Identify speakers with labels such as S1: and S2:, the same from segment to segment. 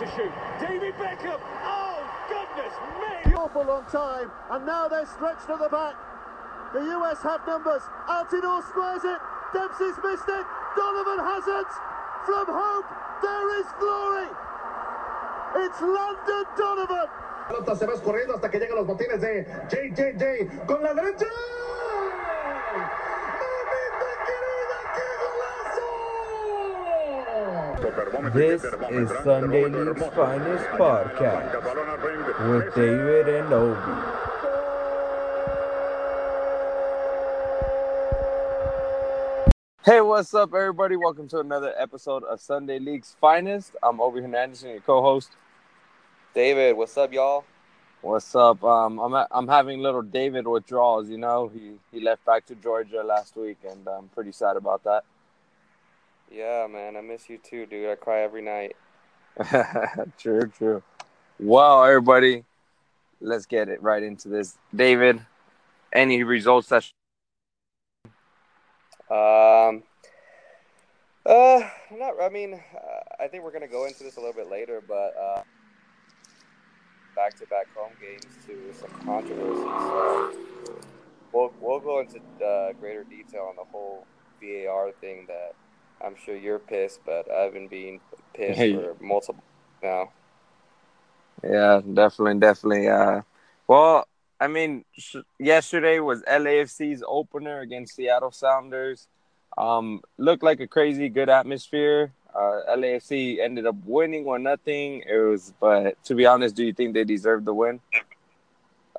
S1: to shoot. David Beckham. Oh, goodness me.
S2: Awful long time, and now they're stretched at the back. The US have numbers. Altidore squares it. Dempsey's missed it. Donovan has it. From Hope, there is glory. It's Landon Donovan.
S3: pelota se va corriendo hasta que llegan los botines de JJJ con la derecha.
S4: This is Sunday League's finest podcast with David and Obi.
S5: Hey, what's up, everybody? Welcome to another episode of Sunday League's Finest. I'm Obi Hernandez, your co-host.
S6: David, what's up, y'all?
S5: What's up? Um, I'm I'm having little David withdrawals. You know, he he left back to Georgia last week, and I'm pretty sad about that.
S6: Yeah, man, I miss you too, dude. I cry every night.
S5: true, true. Well, everybody, let's get it right into this. David, any results that?
S6: Um, uh, not. I mean, uh, I think we're gonna go into this a little bit later, but uh, back-to-back home games to some controversy. So we'll we'll go into uh, greater detail on the whole VAR thing that I'm sure you're pissed, but I've been being pissed
S5: Hey.
S6: for multiple now.
S5: Yeah, definitely, definitely. Uh, well, I mean, sh- yesterday was LAFC's opener against Seattle Sounders. Um, looked like a crazy good atmosphere. Uh, LAFC ended up winning one nothing. It was, but to be honest, do you think they deserved the win?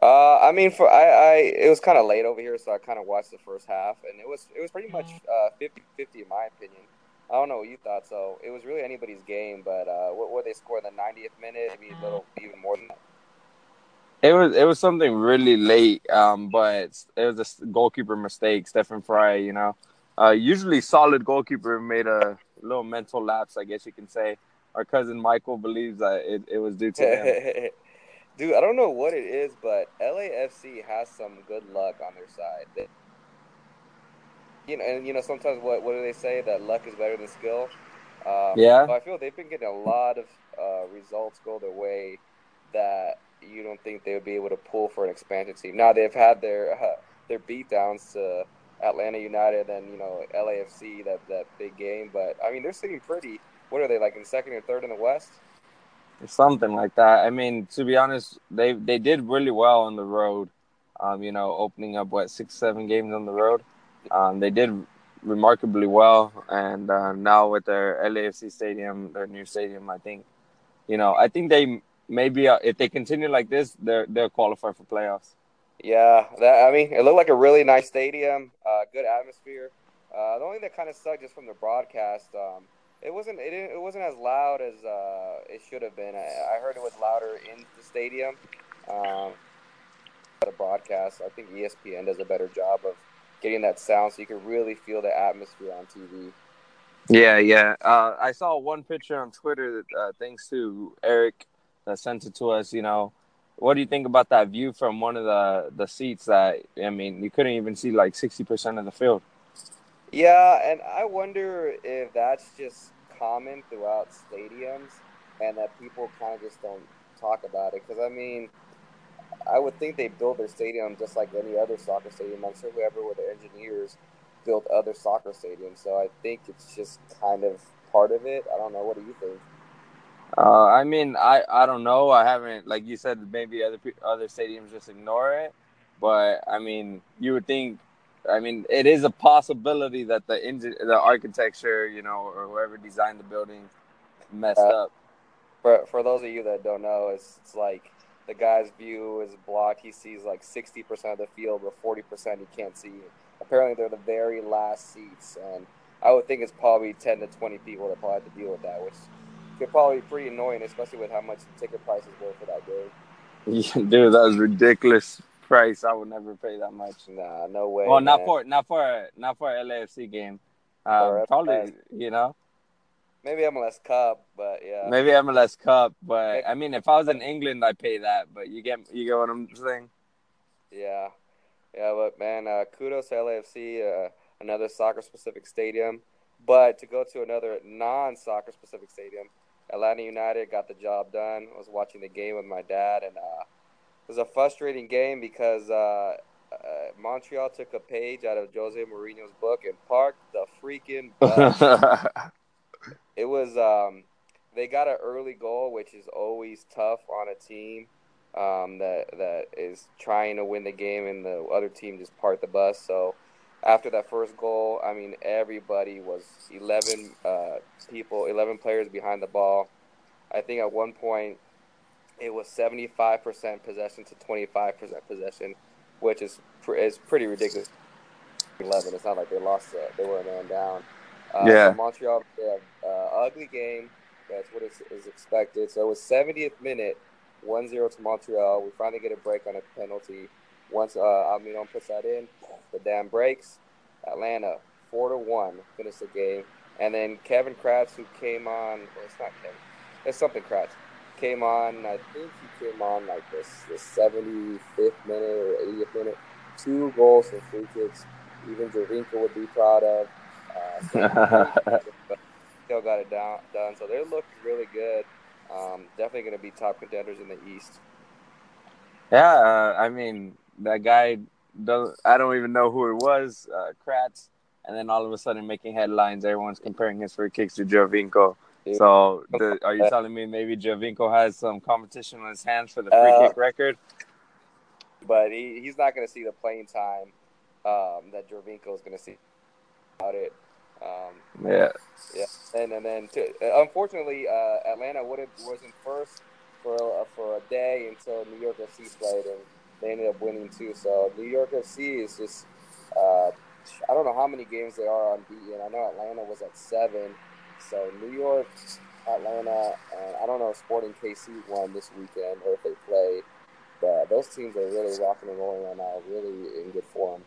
S6: Uh, I mean, for I, I it was kind of late over here, so I kind of watched the first half, and it was it was pretty much uh 50-50 in my opinion. I don't know what you thought, so it was really anybody's game. But uh, what what they scored in the 90th minute, maybe a little even more than that.
S5: It was it was something really late, um, but it was a goalkeeper mistake. Stefan Frei, you know, uh, usually solid goalkeeper made a little mental lapse, I guess you can say. Our cousin Michael believes that it, it was due to him.
S6: Dude, I don't know what it is, but LAFC has some good luck on their side. They, you know, and you know sometimes what what do they say that luck is better than skill? Um,
S5: Yeah.
S6: So I feel they've been getting a lot of uh, results go their way that you don't think they would be able to pull for an expansion team. Now they've had their uh, their beatdowns to Atlanta United and you know LAFC that that big game, but I mean they're sitting pretty. What are they like in second or third in the West?
S5: Something like that. I mean, to be honest, they they did really well on the road. Um, you know, opening up what six, seven games on the road. Um, they did remarkably well, and uh, now with their LAFC stadium, their new stadium, I think, you know, I think they maybe uh, if they continue like this, they're they'll qualify for playoffs.
S6: Yeah, that I mean, it looked like a really nice stadium, uh, good atmosphere. Uh, the only thing that kind of sucked just from the broadcast, um, it wasn't it, it wasn't as loud as uh, it should have been. I, I heard it was louder in the stadium. Um, the broadcast, I think ESPN does a better job of getting that sound, so you can really feel the atmosphere on TV.
S5: Yeah, yeah. Uh, I saw one picture on Twitter, uh, thanks to Eric, that sent it to us. You know, what do you think about that view from one of the the seats? That I mean, you couldn't even see like sixty percent of the field.
S6: Yeah, and I wonder if that's just common throughout stadiums and that people kind of just don't talk about it. Because, I mean, I would think they build their stadium just like any other soccer stadium. I'm sure whoever were the engineers built other soccer stadiums. So I think it's just kind of part of it. I don't know. What do you think?
S5: Uh, I mean, I, I don't know. I haven't, like you said, maybe other other stadiums just ignore it. But I mean, you would think. I mean, it is a possibility that the engine, the architecture, you know, or whoever designed the building, messed
S6: Uh,
S5: up.
S6: For, for those of you that don't know, it's, it's like the guy's view is blocked. He sees like 60% of the field, but 40% he can't see. Apparently, they're the very last seats. And I would think it's probably 10 to 20 people that probably have to deal with that, which could probably be pretty annoying, especially with how much ticket prices were for that game.
S5: Dude, that was ridiculous price. I would never pay that much.
S6: Nah, no way.
S5: well, not
S6: man.
S5: for not for not for a LAFC game. Um, probably, you know,
S6: Maybe MLS Cup, but yeah.
S5: maybe MLS Cup. But I mean, if I was in England, I'd pay that. But you get you get what I'm saying?
S6: Yeah, yeah, but man, uh, kudos to LAFC, uh, another soccer-specific stadium. But to go to another non-soccer-specific stadium, Atlanta United got the job done. I was watching the game with my dad, and uh, was a frustrating game because uh, uh, Montreal took a page out of Jose Mourinho's book and parked the freaking bus. it was um, they got an early goal, which is always tough on a team um, that that is trying to win the game, and the other team just parked the bus. So after that first goal, I mean, everybody was 11 uh, people, 11 players behind the ball. I think at one point it was 75% possession to 25% possession, which is is pretty ridiculous. 11. It's not like they lost. Uh, they were a man down. Uh,
S5: Yeah.
S6: Montreal they have uh, ugly game. That's what is, is expected. So it was 70th minute, 1-0 to Montreal. We finally get a break on a penalty. Once uh, Almiron puts that in, the dam breaks. Atlanta four to one finished the game, and then Kevin Kratz, who came on, well, it's not Kevin, it's something Kratz, came on. I think he came on like this the 75th minute or 80th minute. Two goals and free kicks. Even Giovinco would be proud of. Uh, so still got it down done. So they're looking really good. Um, definitely going to be top contenders in the East.
S5: Yeah, uh, I mean that guy. Does, I don't even know who it was, uh, Kratz, and then all of a sudden making headlines. Everyone's comparing his free kicks to
S6: Giovinco.
S5: So, the, are you telling me maybe Giovinco has some competition on his hands for the free
S6: Uh,
S5: kick record?
S6: but he, he's not going to see the playing time um, that Giovinco is going to see about it. Um,
S5: Yeah,
S6: yeah, and and then to, unfortunately, uh, Atlanta would have was in first for uh, for a day until New York FC played, and they ended up winning too. So New York FC is just uh, I don't know how many games they are unbeaten. I know Atlanta was at seven, so New York, Atlanta, and I don't know if Sporting KC won this weekend or if they play. But those teams are really rocking and rolling right now, really in good form.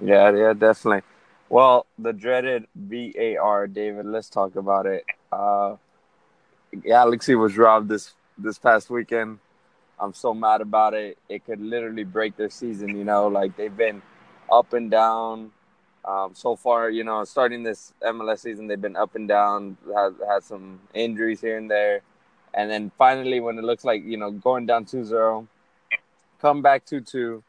S5: yeah, yeah, definitely. Well, the dreaded VAR, David. Let's talk about it. Uh, Galaxy was robbed this this past weekend. I'm so mad about it. It could literally break their season. You know, like they've been up and down. Um, so far, you know, starting this MLS season, they've been up and down. Had had some injuries here and there, and then finally, when it looks like you know going down 2-0, come back 2-2,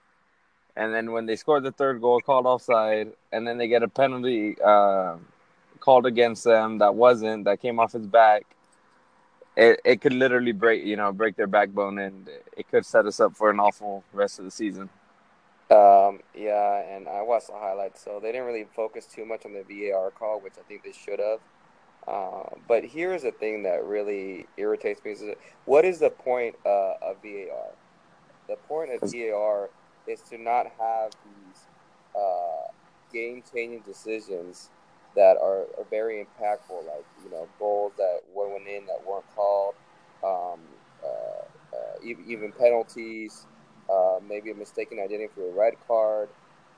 S5: and then when they scored the third goal, called offside, and then they get a penalty uh, called against them that wasn't that came off his back. It it could literally break you know break their backbone, and it could set us up for an awful rest of the season.
S6: Um, yeah, and I watched the highlights, so they didn't really focus too much on the VAR call, which I think they should have. Uh, but here's the thing that really irritates me: is what is the point uh, of VAR? The point of VAR is to not have these uh, game-changing decisions that are, are very impactful, like you know goals that went in that weren't called, um, uh, uh, even, even penalties uh, maybe a mistaken identity for a red card.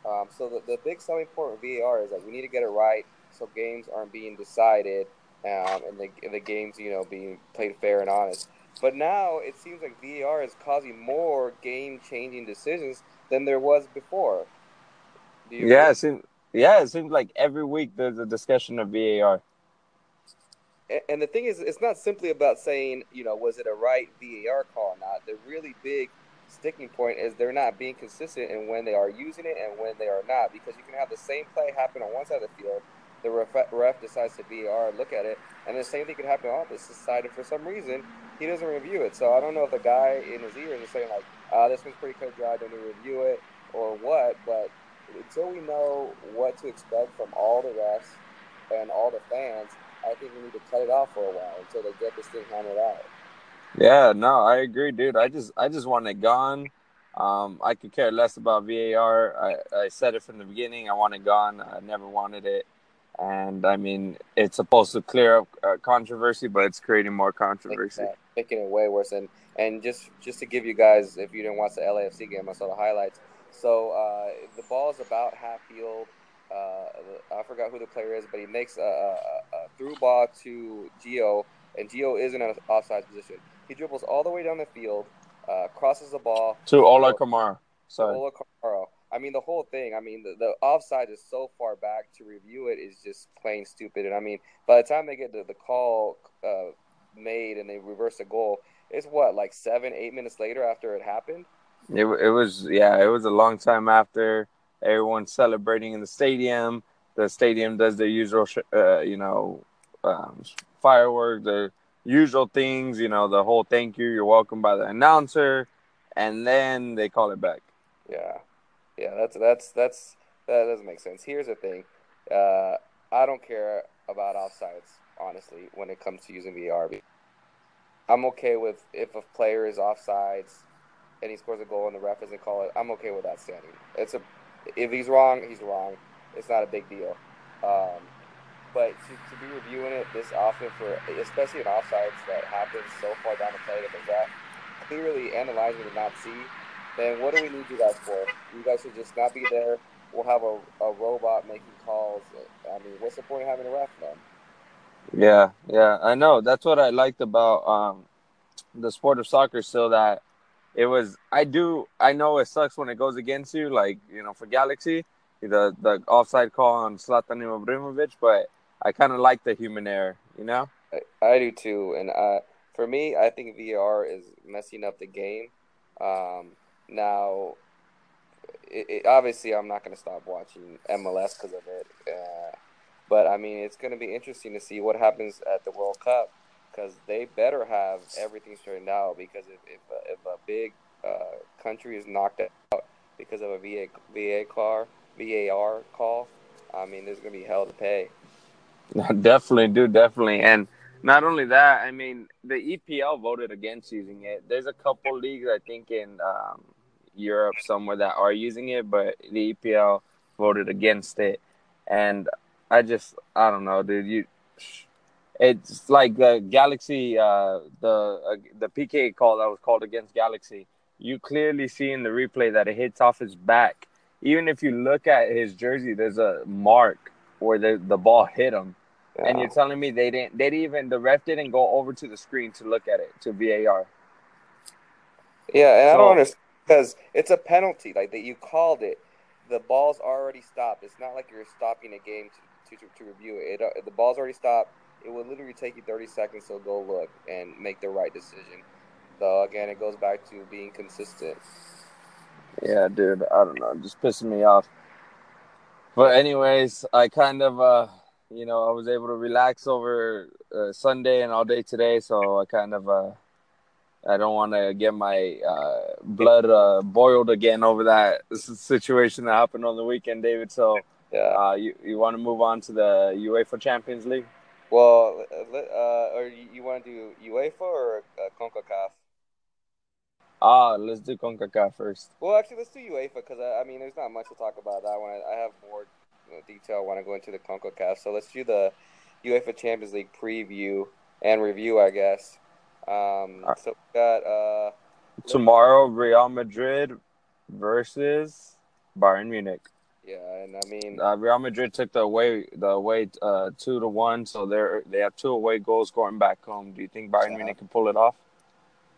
S6: Um, so the, the big selling point of VAR is that we need to get it right so games aren't being decided um, and, the, and the games, you know, being played fair and honest. But now it seems like VAR is causing more game-changing decisions than there was before. Do you
S5: Yeah,
S6: agree?
S5: it seems, yeah, it seems like every week there's a discussion of VAR.
S6: And the thing is, it's not simply about saying, you know, was it a right VAR call or not. The really big sticking point is they're not being consistent in when they are using it and when they are not. Because you can have the same play happen on one side of the field, the ref, ref decides to VAR, look at it, and the same thing could happen on this side, and for some reason, he doesn't review it. So I don't know if the guy in his ears is saying, like, uh, this one's pretty cut dry, don't review it, or what, but until we know what to expect from all the refs and all the fans, I think we need to cut it off for a while until they get this thing hammered out.
S5: Yeah, no, I agree, dude. I just I just want it gone. Um, I could care less about VAR. I, I said it from the beginning. I want it gone. I never wanted it. And I mean, it's supposed to clear up uh, controversy, but it's creating more controversy.
S6: Making it- way worse. And and just just to give you guys, if you didn't watch the LAFC game, I saw the highlights. So uh, the ball is about half field. Uh, I forgot who the player is, but he makes a, a, a through ball to Gio, and Gio is in an offside position. He dribbles all the way down the field, uh, crosses the ball,
S5: To Ola Kamara. Sorry.
S6: Ola Caro. I mean, the whole thing. I mean, the, the offside is so far back to review it is just plain stupid. And I mean, by the time they get the, the call uh, made and they reverse the goal. It's what like seven, eight minutes later after it happened.
S5: It it was yeah, it was a long time after everyone's celebrating in the stadium. The stadium does their usual, uh, you know, um, fireworks, the usual things. You know, the whole thank you, you're welcome by the announcer, and then they call it back.
S6: Yeah, yeah, that's that's that's that doesn't make sense. Here's the thing, uh, I don't care about offsides honestly when it comes to using VAR. I'm okay with if a player is offsides and he scores a goal and the ref doesn't call it. I'm okay with that standing. It's a if he's wrong, he's wrong. It's not a big deal. Um, but to, to be reviewing it this often for especially in offsides that happens so far down the play that the ref clearly analyzing did not see, then what do we need you guys for? You guys should just not be there. We'll have a, a robot making calls. I mean, what's the point of having a ref then?
S5: Yeah, yeah, I know. That's what I liked about um, the sport of soccer. So that it was, I do, I know it sucks when it goes against you. Like you know, for Galaxy, the the offside call on Zlatan Ibrahimovic, but I kind of like the human error. You know,
S6: I, I do too. And uh, for me, I think VR is messing up the game. Um, now, it, it, obviously, I'm not going to stop watching MLS because of it. Uh, but I mean, it's going to be interesting to see what happens at the World Cup because they better have everything straightened out. Because if if a, if a big uh, country is knocked out because of a VA VA car VAR call, I mean, there's going to be hell to pay.
S5: definitely, dude, definitely, and not only that, I mean, the EPL voted against using it. There's a couple leagues I think in um, Europe somewhere that are using it, but the EPL voted against it, and I just I don't know, dude. You, it's like the Galaxy, uh, the uh, the PK call that was called against Galaxy. You clearly see in the replay that it hits off his back. Even if you look at his jersey, there's a mark where the the ball hit him. Yeah. And you're telling me they didn't? They didn't even the ref didn't go over to the screen to look at it to VAR.
S6: Yeah, and so, I don't understand because it's a penalty. Like that, you called it. The ball's already stopped. It's not like you're stopping a game to to, to, review it. it. Uh, the ball's already stopped. It would literally take you 30 seconds to go look and make the right decision. So again, it goes back to being consistent.
S5: Yeah, dude. I don't know, just pissing me off. But anyways, I kind of, uh, you know, I was able to relax over uh, Sunday and all day today, so I kind of, uh, I don't want to get my uh, blood uh, boiled again over that situation that happened on the weekend, David. So yeah. Uh, you you want to move on to the UEFA Champions League?
S6: Well, uh, or you want to do UEFA or uh, Concacaf?
S5: Ah, let's do Concacaf first.
S6: Well, actually, let's do UEFA because I, I, mean, there's not much to talk about that one. I, I have more you know, detail when I go into the Concacaf. So let's do the UEFA Champions League preview and review, I guess. Um, right. So we got uh,
S5: tomorrow Real Madrid versus Bayern Munich.
S6: Yeah, and I mean,
S5: uh, Real Madrid took the away the away uh, two to one, so they're they have two away goals going back home. Do you think Bayern yeah. Munich can pull it off?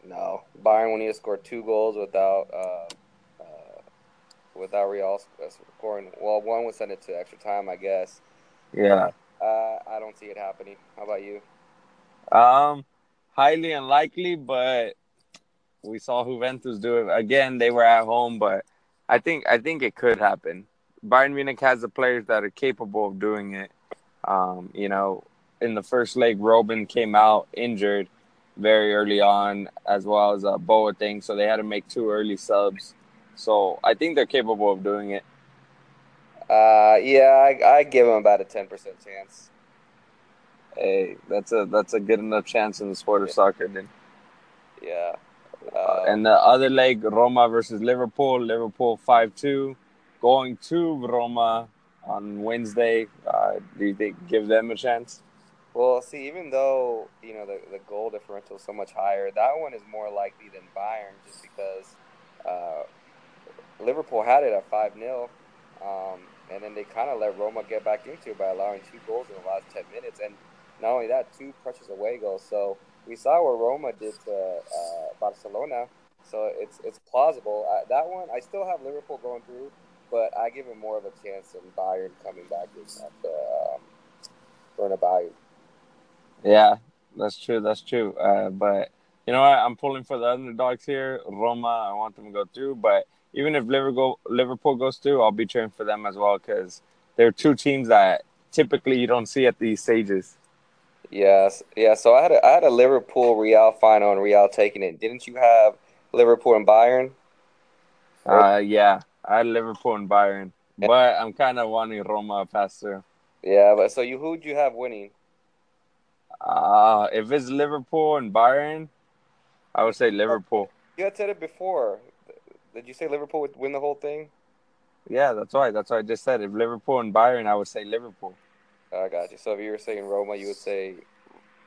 S6: No, Bayern will need to score two goals without uh, uh, without Real scoring. Well, one would send it to extra time, I guess.
S5: Yeah.
S6: Uh, I don't see it happening. How about you?
S5: Um, highly unlikely, but we saw Juventus do it again. They were at home, but I think I think it could happen. Bayern Munich has the players that are capable of doing it. Um, you know, in the first leg, Robben came out injured very early on, as well as uh, Boateng, so they had to make two early subs. So I think they're capable of doing it.
S6: Uh, yeah, I, I give them about a ten percent chance.
S5: Hey, that's a that's a good enough chance in the sport of yeah. soccer, then.
S6: Yeah.
S5: Uh, and the other leg, Roma versus Liverpool. Liverpool five two going to Roma on Wednesday. Uh, do you think give them a chance?
S6: Well, see, even though you know the the goal differential is so much higher, that one is more likely than Bayern, just because uh, Liverpool had it at five 0 um, and then they kind of let Roma get back into it by allowing two goals in the last ten minutes, and not only that, two precious away goals. So we saw what Roma did to uh, Barcelona. So it's it's plausible. Uh, that one, I still have Liverpool going through but I give him more of a chance than Bayern coming back at the um, Bernabeu.
S5: Yeah, That's true. That's true. Uh, but you know what? I'm pulling for the underdogs here. Roma, I want them to go through. But even if Liverpool Liverpool goes through, I'll be cheering for them as well because they're two teams that typically you don't see at these stages.
S6: Yes, yeah. So I had a, I had a Liverpool Real final and Real taking it. Didn't you have Liverpool and Bayern?
S5: Uh, yeah, I had Liverpool and Bayern, but I'm kind of wanting Roma faster.
S6: Yeah, but so you who'd you have winning?
S5: Uh, if it's Liverpool and Bayern, I would say Liverpool.
S6: You had said it before. Did you say Liverpool would win the whole thing?
S5: Yeah, that's right. That's what I just said. If Liverpool and Bayern, I would say Liverpool.
S6: I got you. So if you were saying Roma, you would say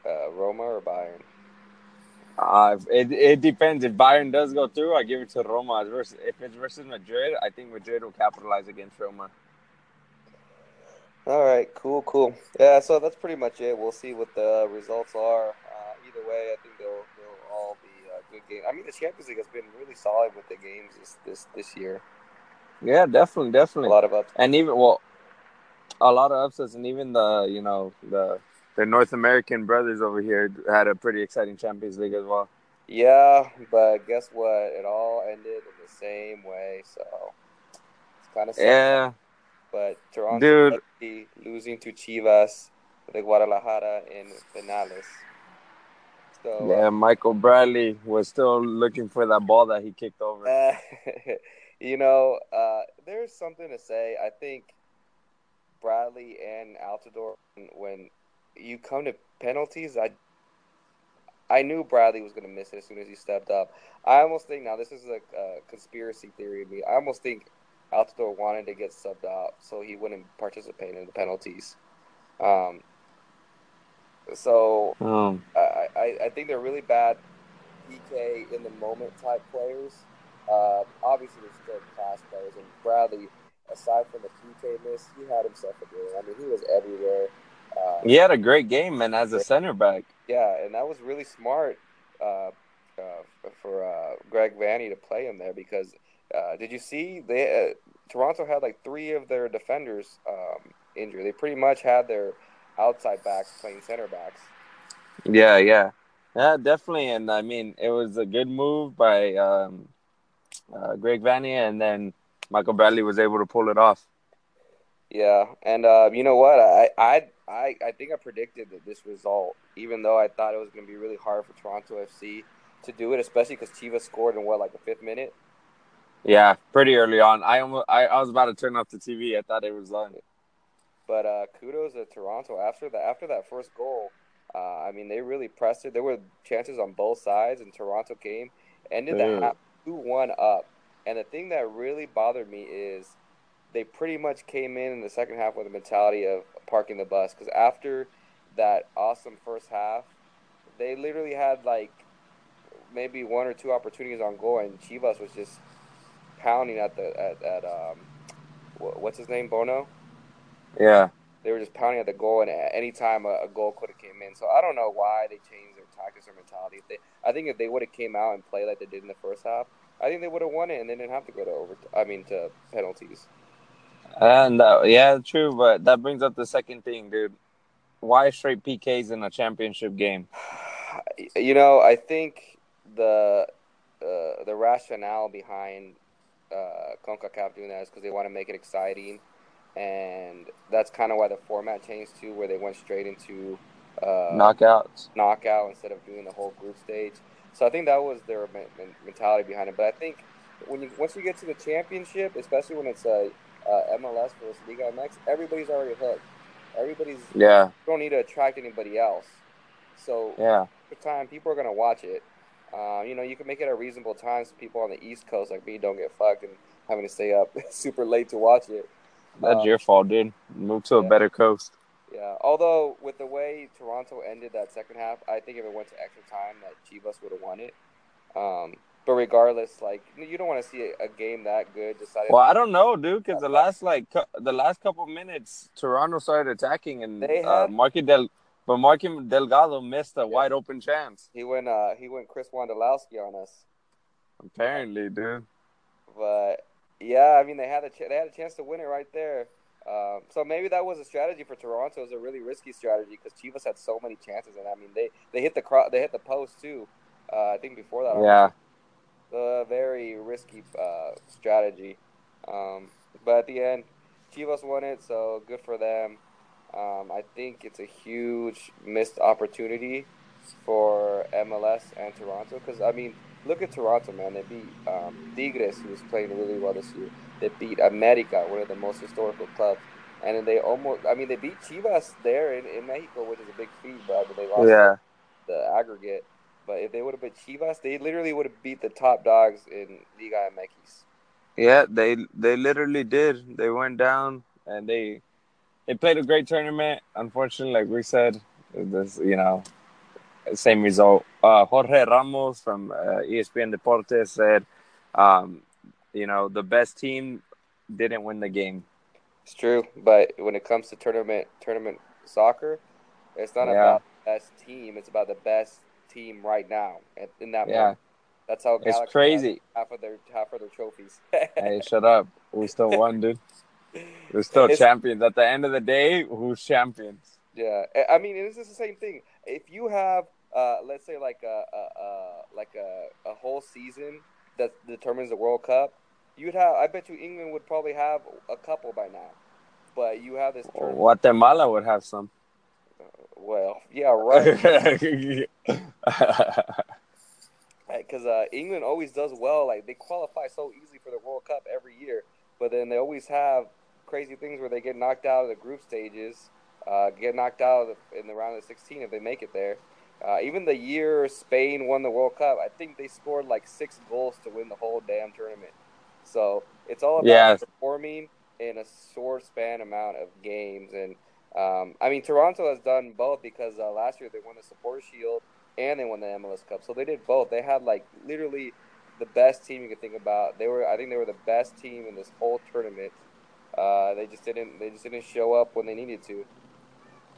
S6: uh, Roma or Bayern?
S5: Uh, it it depends. If Bayern does go through, I give it to Roma. If it's versus Madrid, I think Madrid will capitalize against Roma.
S6: All right, cool, cool. Yeah, so that's pretty much it. We'll see what the results are. Uh, either way, I think they'll they'll all be uh, good games. I mean, the Champions League has been really solid with the games this this, this year.
S5: Yeah, definitely, definitely.
S6: A lot of upsets.
S5: And even well, a lot of upsets, and even the you know the the North American brothers over here had a pretty exciting Champions League as well.
S6: Yeah, but guess what? It all ended in the same way, so it's kind of sad.
S5: Yeah.
S6: But Toronto Dude. losing to Chivas de Guadalajara in finales.
S5: So, yeah, uh, Michael Bradley was still looking for that ball that he kicked over.
S6: Uh, you know, uh, there's something to say. I think Bradley and Altidore, when you come to penalties, I I knew Bradley was going to miss it as soon as he stepped up. I almost think now this is a, a conspiracy theory of me. I almost think Altidore wanted to get subbed out so he wouldn't participate in the penalties. Um, so
S5: um.
S6: I, I, I think they're really bad PK in the moment type players. Uh, obviously, they're still class players, and Bradley, aside from the PK miss, he had himself a game. I mean, he was everywhere.
S5: Uh, he had a great game, man, as a center back.
S6: Yeah, and that was really smart uh, uh for uh, Greg Vanney to play him there because uh, did you see they Toronto had like three of their defenders um, injured. They pretty much had their outside backs playing center backs.
S5: Yeah, yeah, yeah, definitely. And I mean, it was a good move by um, Greg Vanney, and then Michael Bradley was able to pull it off.
S6: Yeah, and uh, you know what? I, I I I think I predicted that this result, even though I thought it was going to be really hard for Toronto FC to do it, especially because Chivas scored in what like the fifth minute.
S5: Yeah, pretty early on. I almost I, I was about to turn off the TV. I thought it was done.
S6: But uh, kudos to Toronto after that after that first goal. Uh, I mean, they really pressed it. There were chances on both sides, and Toronto came ended the half two one up. And the thing that really bothered me is they pretty much came in in the second half with a mentality of parking the bus because after that awesome first half, they literally had like maybe one or two opportunities on goal, and Chivas was just pounding at the at, at um what's his name Bono.
S5: Yeah,
S6: they were just pounding at the goal, and at any time a, a goal could have came in. So I don't know why they changed their tactics or mentality. If they, I think if they would have came out and played like they did in the first half, I think they would have won it, and they didn't have to go to over. I mean, to penalties.
S5: And uh, yeah, true, but that brings up the second thing, dude. Why straight PKs in a championship game?
S6: You know, I think the uh, the rationale behind uh, Concacaf doing that is because they want to make it exciting, and that's kind of why the format changed too, where they went straight into uh,
S5: knockouts,
S6: knockout instead of doing the whole group stage. So I think that was their mentality behind it. But I think when you once you get to the championship, especially when it's a uh, MLS versus Liga MX, everybody's already hooked. Everybody's
S5: yeah. You
S6: don't need to attract anybody else. So
S5: yeah,
S6: the time people are gonna watch it. Uh, you know, you can make it a reasonable time so people on the East Coast like me don't get fucked and having to stay up super late to watch it.
S5: That's um, your fault, dude. Move to a better coast.
S6: Yeah. Although with the way Toronto ended that second half, I think if it went to extra time, that Chivas would have won it. Um, but regardless, like you don't want to see a, game that good decided.
S5: Well, I don't know, dude, because the last like cu- the last couple minutes, Toronto started attacking, and they uh, had, uh, Marky Del, but Marky Delgado missed a yeah. wide open chance.
S6: He went, uh, he went Chris Wondolowski on us.
S5: Apparently, dude.
S6: But yeah, I mean they had a ch- they had a chance to win it right there. Um, so maybe that was a strategy for Toronto. It was a really risky strategy because Chivas had so many chances, and I mean they they hit the cro- they hit the post too. Uh, I think before that.
S5: Yeah.
S6: A very risky uh, strategy, um, but at the end, Chivas won it, so good for them. Um, I think it's a huge missed opportunity for MLS and Toronto because I mean, look at Toronto, man. They beat um, Tigres, was playing really well this year. They beat America, one of the most historical clubs, and then they almost. I mean, they beat Chivas there in, in Mexico, which is a big feat, but they lost
S5: Yeah.
S6: the aggregate. But if they would have beat Chivas, they literally would have beat the top dogs in Liga MX.
S5: Yeah, they they literally did. They went down and they they played a great tournament. Unfortunately, like we said, this you know same result. Uh, Jorge Ramos from uh, ESPN Deportes said, um, you know, the best team didn't win the game.
S6: It's true, but when it comes to tournament tournament soccer, it's not
S5: Yeah.
S6: about the best team. It's about the best team right now in that
S5: Yeah.
S6: moment. That's how
S5: It's
S6: Galaxy
S5: crazy.
S6: half of their half of their trophies.
S5: hey, shut up. We still won, dude. We're still champions. At the end of the day, who's champions?
S6: Yeah, I- mean, this is the same thing. If you have, uh, let's say, like a, a, a like a, a whole season that determines the World Cup, you'd have. I bet you England would probably have a couple by now. But you have this.
S5: Guatemala would have some.
S6: Well, yeah, right. Because uh, England always does well. Like they qualify so easily for the World Cup every year, but then they always have crazy things where they get knocked out of the group stages, uh, get knocked out of the, in the round of 16 if they make it there. Uh, even the year Spain won the World Cup, I think they scored like six goals to win the whole damn tournament. So it's all about
S5: Yes.
S6: performing in a short span amount of games. And um, I mean, Toronto has done both because uh, last year they won the Support Shield and they won the MLS Cup. So they did both. They had like literally the best team you could think about. They were, I think, they were the best team in this whole tournament. Uh, they just didn't, they just didn't show up when they needed to.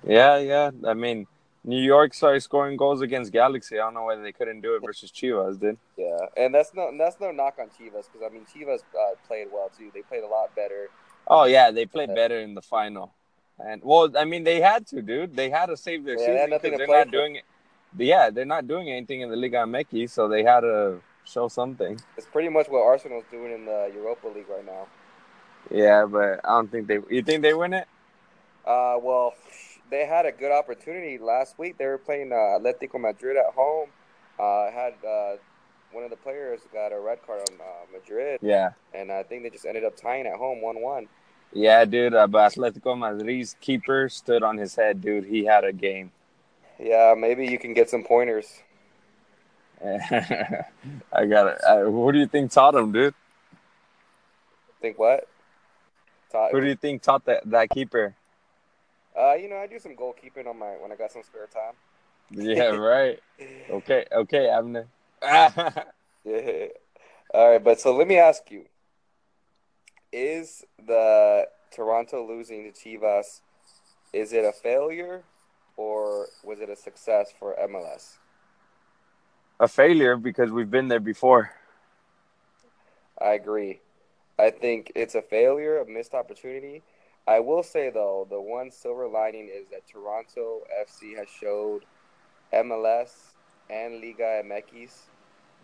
S5: yeah, yeah. I mean, New York started scoring goals against Galaxy. I don't know why they couldn't do it versus Chivas, dude.
S6: Yeah, and that's no, that's no knock on Chivas because I mean Chivas uh, played well too. They played a lot better.
S5: Oh yeah, they played better in the final, and well, I mean, they had to, dude. They had to save their
S6: Yeah,
S5: season because they're not
S6: for.
S5: doing it. Yeah, they're not doing anything in the Liga MX, so they had to show something.
S6: It's pretty much what Arsenal's doing in the Europa League right now.
S5: Yeah, but I don't think they. You think they win it?
S6: Uh, well, they had a good opportunity last week. They were playing uh, Atletico Madrid at home. Uh, had uh, one of the players got a red card on uh, Madrid,
S5: Yeah,
S6: and I think they just ended up tying at home one-one.
S5: yeah, dude. Uh, but Atletico Madrid's keeper stood on his head, dude. He had a game.
S6: Yeah, maybe you can get some pointers.
S5: I got it. Uh, who do you think taught him, dude?
S6: Think what? Todd-
S5: Who do you think taught that that keeper?
S6: Uh, you know, I do some goalkeeping on my when I got some spare time.
S5: Yeah, right. Okay, okay, Abner.
S6: Yeah. All right, but so let me ask you: Is the Toronto losing to Chivas is it a failure or was it a success for MLS?
S5: a failure because we've been there before.
S6: I agree. I think it's a failure, a missed opportunity. I will say though, the one silver lining is that Toronto FC has showed MLS and Liga MX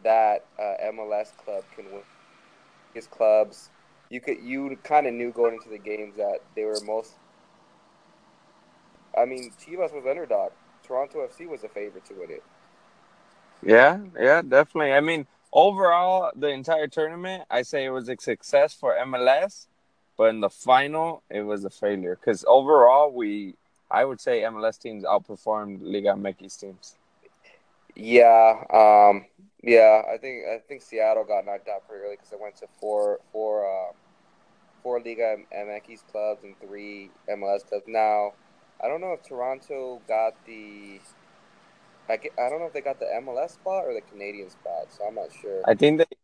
S6: that uh, MLS club can win. His clubs, you could you kind of knew going into the games that they were most. I mean, Chivas was underdog. Toronto FC was a favorite to win it.
S5: Yeah, yeah, definitely. I mean, overall, the entire tournament, I say it was a success for MLS, but in the final, it was a failure because overall, we, I would say, MLS teams outperformed Liga MX teams.
S6: Yeah, um, yeah. I think I think Seattle got knocked out pretty early because they went to four four um, four Liga MX clubs and three MLS clubs. Now, I don't know if Toronto got the. I, ge- I don't know if they got the MLS spot or the Canadian spot, so I'm not sure.
S5: I think they,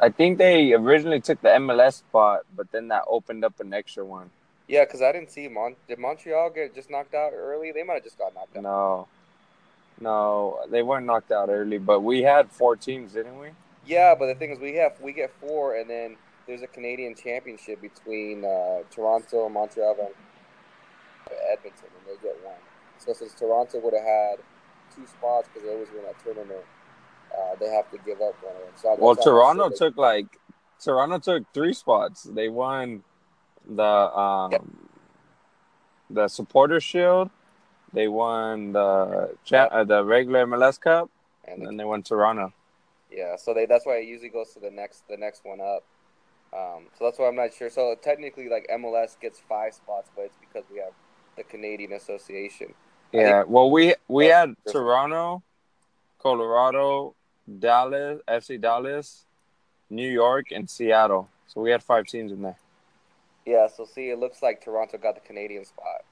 S5: I think they originally took the MLS spot, but then that opened up an extra one.
S6: yeah, because I didn't see Mon. Did Montreal get just knocked out early? They might have just got knocked out.
S5: No, no, they weren't knocked out early, but we had four teams, didn't we?
S6: Yeah, but the thing is, we have we get four, and then there's a Canadian championship between uh, Toronto, Montreal, and Edmonton, and get. So since Toronto would have had two spots because they always win that tournament, uh, they have to give up one of them. So
S5: Well,
S6: that's why I
S5: Toronto
S6: they-
S5: took like Toronto took three spots. They won the um the supporter shield. They won the cha- uh, the regular MLS Cup,
S6: and
S5: and then they won Toronto.
S6: Yeah, so they that's why it usually goes to the next the next one up. Um, so that's why I'm not sure. So technically, like MLS gets five spots, but it's because we have the Canadian Association.
S5: Yeah. Well, we we had. Toronto, Colorado, Dallas, FC Dallas, New York, and Seattle. So we had five teams in there.
S6: Yeah, so see, it looks like Toronto got the Canadian spot.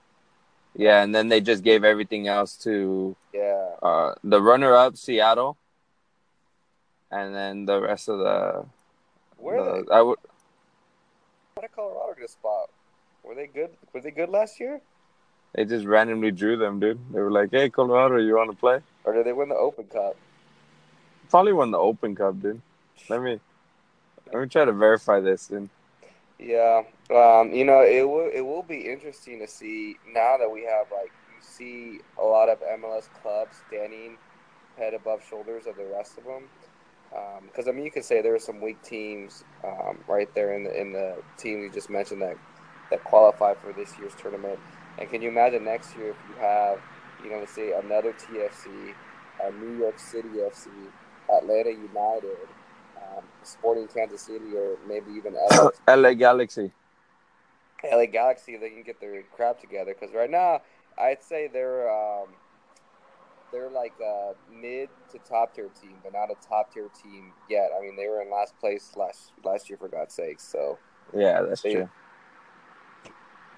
S5: Yeah, and then they just gave everything else to
S6: Yeah,
S5: uh, the runner-up Seattle, and then the rest of the.
S6: where
S5: the-
S6: they?
S5: I would
S6: How did Colorado get a spot? Were they good? Were they good last year,
S5: they just randomly drew them, dude. They were like, "Hey, Colorado, you want to play?"
S6: or did they win the Open Cup?
S5: Probably won the Open Cup, dude. Let me let me try to verify this, dude.
S6: Yeah, um, you know, it will it will be interesting to see now that we have like you see a lot of MLS clubs standing head above shoulders of the rest of them. Because I mean, you could say there are some weak teams um, right there in the in the team you just mentioned that that qualify for this year's tournament. And can you imagine next year if you have, you know, let's say another TFC, a New York City FC, Atlanta United, um, Sporting Kansas City, or maybe even LA
S5: LA Galaxy.
S6: LA Galaxy, they can get their crap together. Because right now, I'd say they're um, they're like a mid to top tier team, but not a top tier team yet. I mean, they were in last place last last year for God's sake. So,
S5: Yeah, that's
S6: They-
S5: true.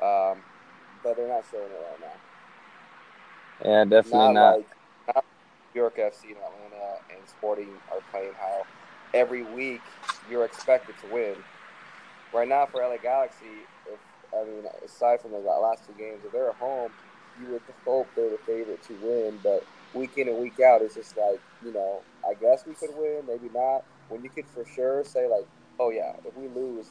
S6: um, but they're not showing it right now.
S5: Yeah, definitely
S6: not,
S5: not.
S6: like not New York FC and Atlanta and Sporting are playing how every week you're expected to win. Right now for LA Galaxy, if I mean aside from the last two games, if they're at home, you would hope they're the favorite to win. But week in and week out, it's just like you know, I guess we could win, maybe not. When you could for sure say like, oh yeah, if we lose,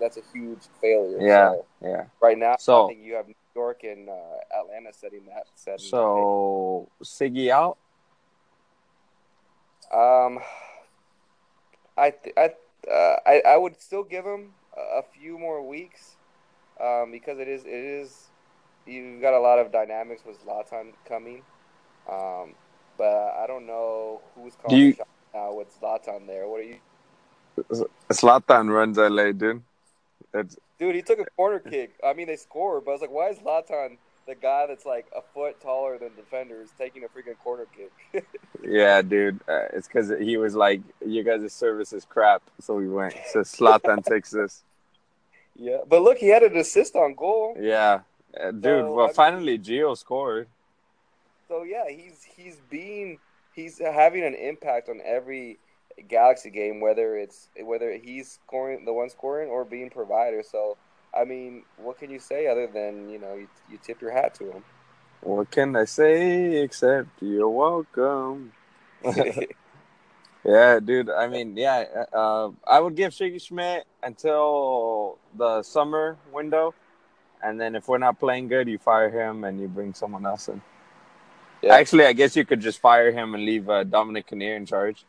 S6: that's a huge failure.
S5: Yeah.
S6: So,
S5: Yeah.
S6: right now,
S5: So-
S6: I think you have New York and uh, Atlanta setting that setting.
S5: So Sigi out.
S6: Um, I th- I, uh, I I would still give him a few more weeks, um, because it is it is you've got a lot of dynamics with Zlatan coming, um, but I don't know who's calling
S5: you-
S6: now with Zlatan there. What are you,
S5: Zlatan runs LA, dude. It's
S6: dude? He took a corner kick. I mean, they scored, but I was like, why is Zlatan the guy that's like a foot taller than defenders taking a freaking corner kick?
S5: yeah, dude. Uh, it's because he was like, "You guys' service is crap," so we went. So Zlatan takes this.
S6: yeah, but look, he had an assist on goal.
S5: Yeah, uh, dude.
S6: So,
S5: well,
S6: I mean-
S5: finally, Gio scored.
S6: So yeah, he's he's being he's having an impact on every Galaxy game, whether it's whether he's scoring the one scoring or being provider. So I mean, what can you say other than you know you, you tip your hat to him?
S5: What can I say except you're welcome? Yeah, dude. I mean, yeah. Uh, I would give Sigi Schmid until the summer window, and then if we're not playing good, you fire him and you bring someone else in.
S6: Yeah.
S5: Actually, I guess you could just fire him and leave uh, Dominic Kinnear in charge.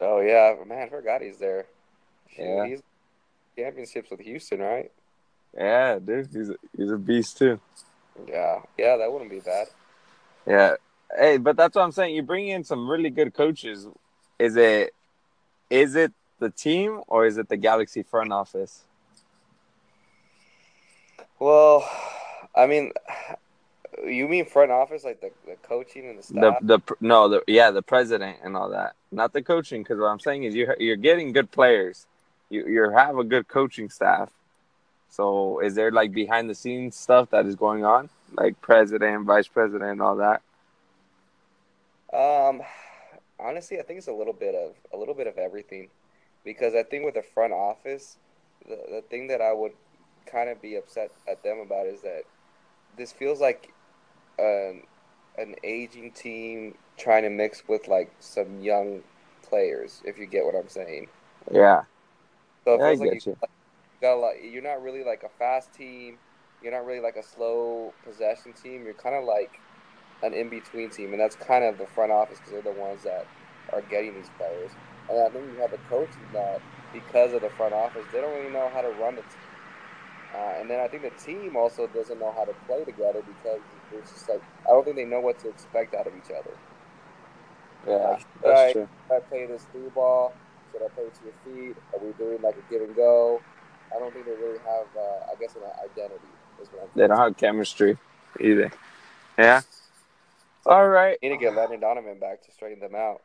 S6: Oh yeah, man, I forgot he's there.
S5: Yeah.
S6: he's championships with Houston, right?
S5: Yeah, dude. He's a, he's a beast too.
S6: Yeah, yeah, that wouldn't be bad.
S5: Yeah. Hey, but that's what I'm saying. You bring in some really good coaches. Is it is it the team or is it the Galaxy front office?
S6: Well, I mean, you mean front office, like the, the coaching and the
S5: The
S6: staff?
S5: the no the yeah the president and all that, not the coaching. Because what I'm saying is you you're getting good players. You you have a good coaching staff. So is there like behind the scenes stuff that is going on, like president, vice president, and all that?
S6: Um, honestly, I think it's a little bit of a little bit of everything, because I think with the front office, the the thing that I would kind of be upset at them about is that this feels like an an aging team trying to mix with like some young players, if you get what I'm saying.
S5: Yeah,
S6: So it
S5: Yeah, I
S6: feels like
S5: get
S6: you,
S5: you.
S6: Like, got a lot. You're not really like a fast team. You're not really like a slow possession team. You're kind of like an in between team, and that's kind of the front office because they're the ones that are getting these players. And I think you have a coaching that because of the front office, they don't really know how to run the team. Uh, and then I think the team also doesn't know how to play together because it's just like I don't think they know what to expect out of each other.
S5: Yeah,
S6: Like,
S5: that's
S6: right.
S5: true.
S6: Should I play this through ball? Should I play to your feet? Are we doing like a give and go? I don't think they really have, uh, I guess, an identity. Is what I'm
S5: They don't have chemistry either. Yeah. All right.
S6: Need to get Landon Donovan back to straighten them out.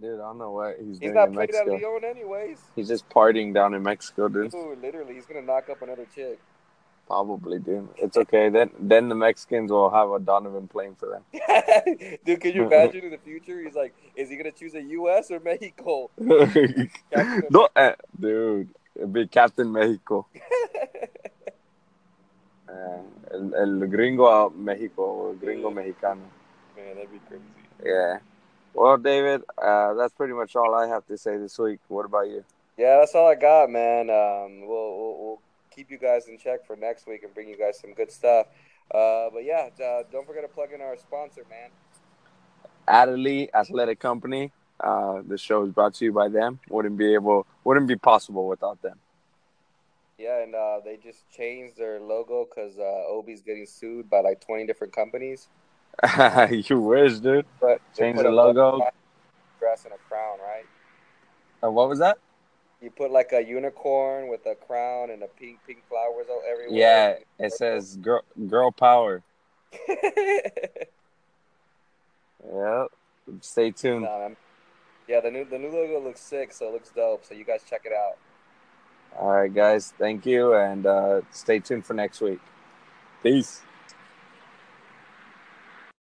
S5: Dude, I don't know what he's,
S6: He's
S5: doing
S6: not
S5: in
S6: playing at
S5: Mexico.
S6: Leon anyways.
S5: He's just partying down in Mexico, dude.
S6: Dude, literally, he's gonna knock up another chick.
S5: Probably, dude. It's okay. Then, then the Mexicans will have a Donovan playing for them.
S6: Dude, can you imagine in the future? He's like, is he gonna choose a U.S. or Mexico?
S5: no, uh, dude, it'd be Captain Mexico. Uh, el, el gringo a Mexico, or gringo mexicano.
S6: Man, that'd be crazy.
S5: Yeah. Well, David, uh, that's pretty much all I have to say this week. What about you?
S6: Yeah, that's all I got, man. Um, we'll, we'll we'll keep you guys in check for next week and bring you guys some good stuff. Uh, but yeah, uh, don't forget to plug in our sponsor, man.
S5: Adderley Athletic Company. Uh, the show is brought to you by them. Wouldn't be able, wouldn't be possible without them.
S6: Yeah, and uh, they just changed their logo because uh, Obi's getting sued by like 20 different companies.
S5: you wish, dude.
S6: But
S5: Change the logo.
S6: dress and a crown, right?
S5: Uh, what was that?
S6: You put like a unicorn with a crown and a pink pink flowers all everywhere.
S5: Yeah, it says girl, girl power. Yeah. Stay tuned.
S6: Nah. Yeah, the new the new logo looks sick, so it looks dope. So you guys check it out.
S5: All right, guys. Thank you, and uh, stay tuned for next week. Peace.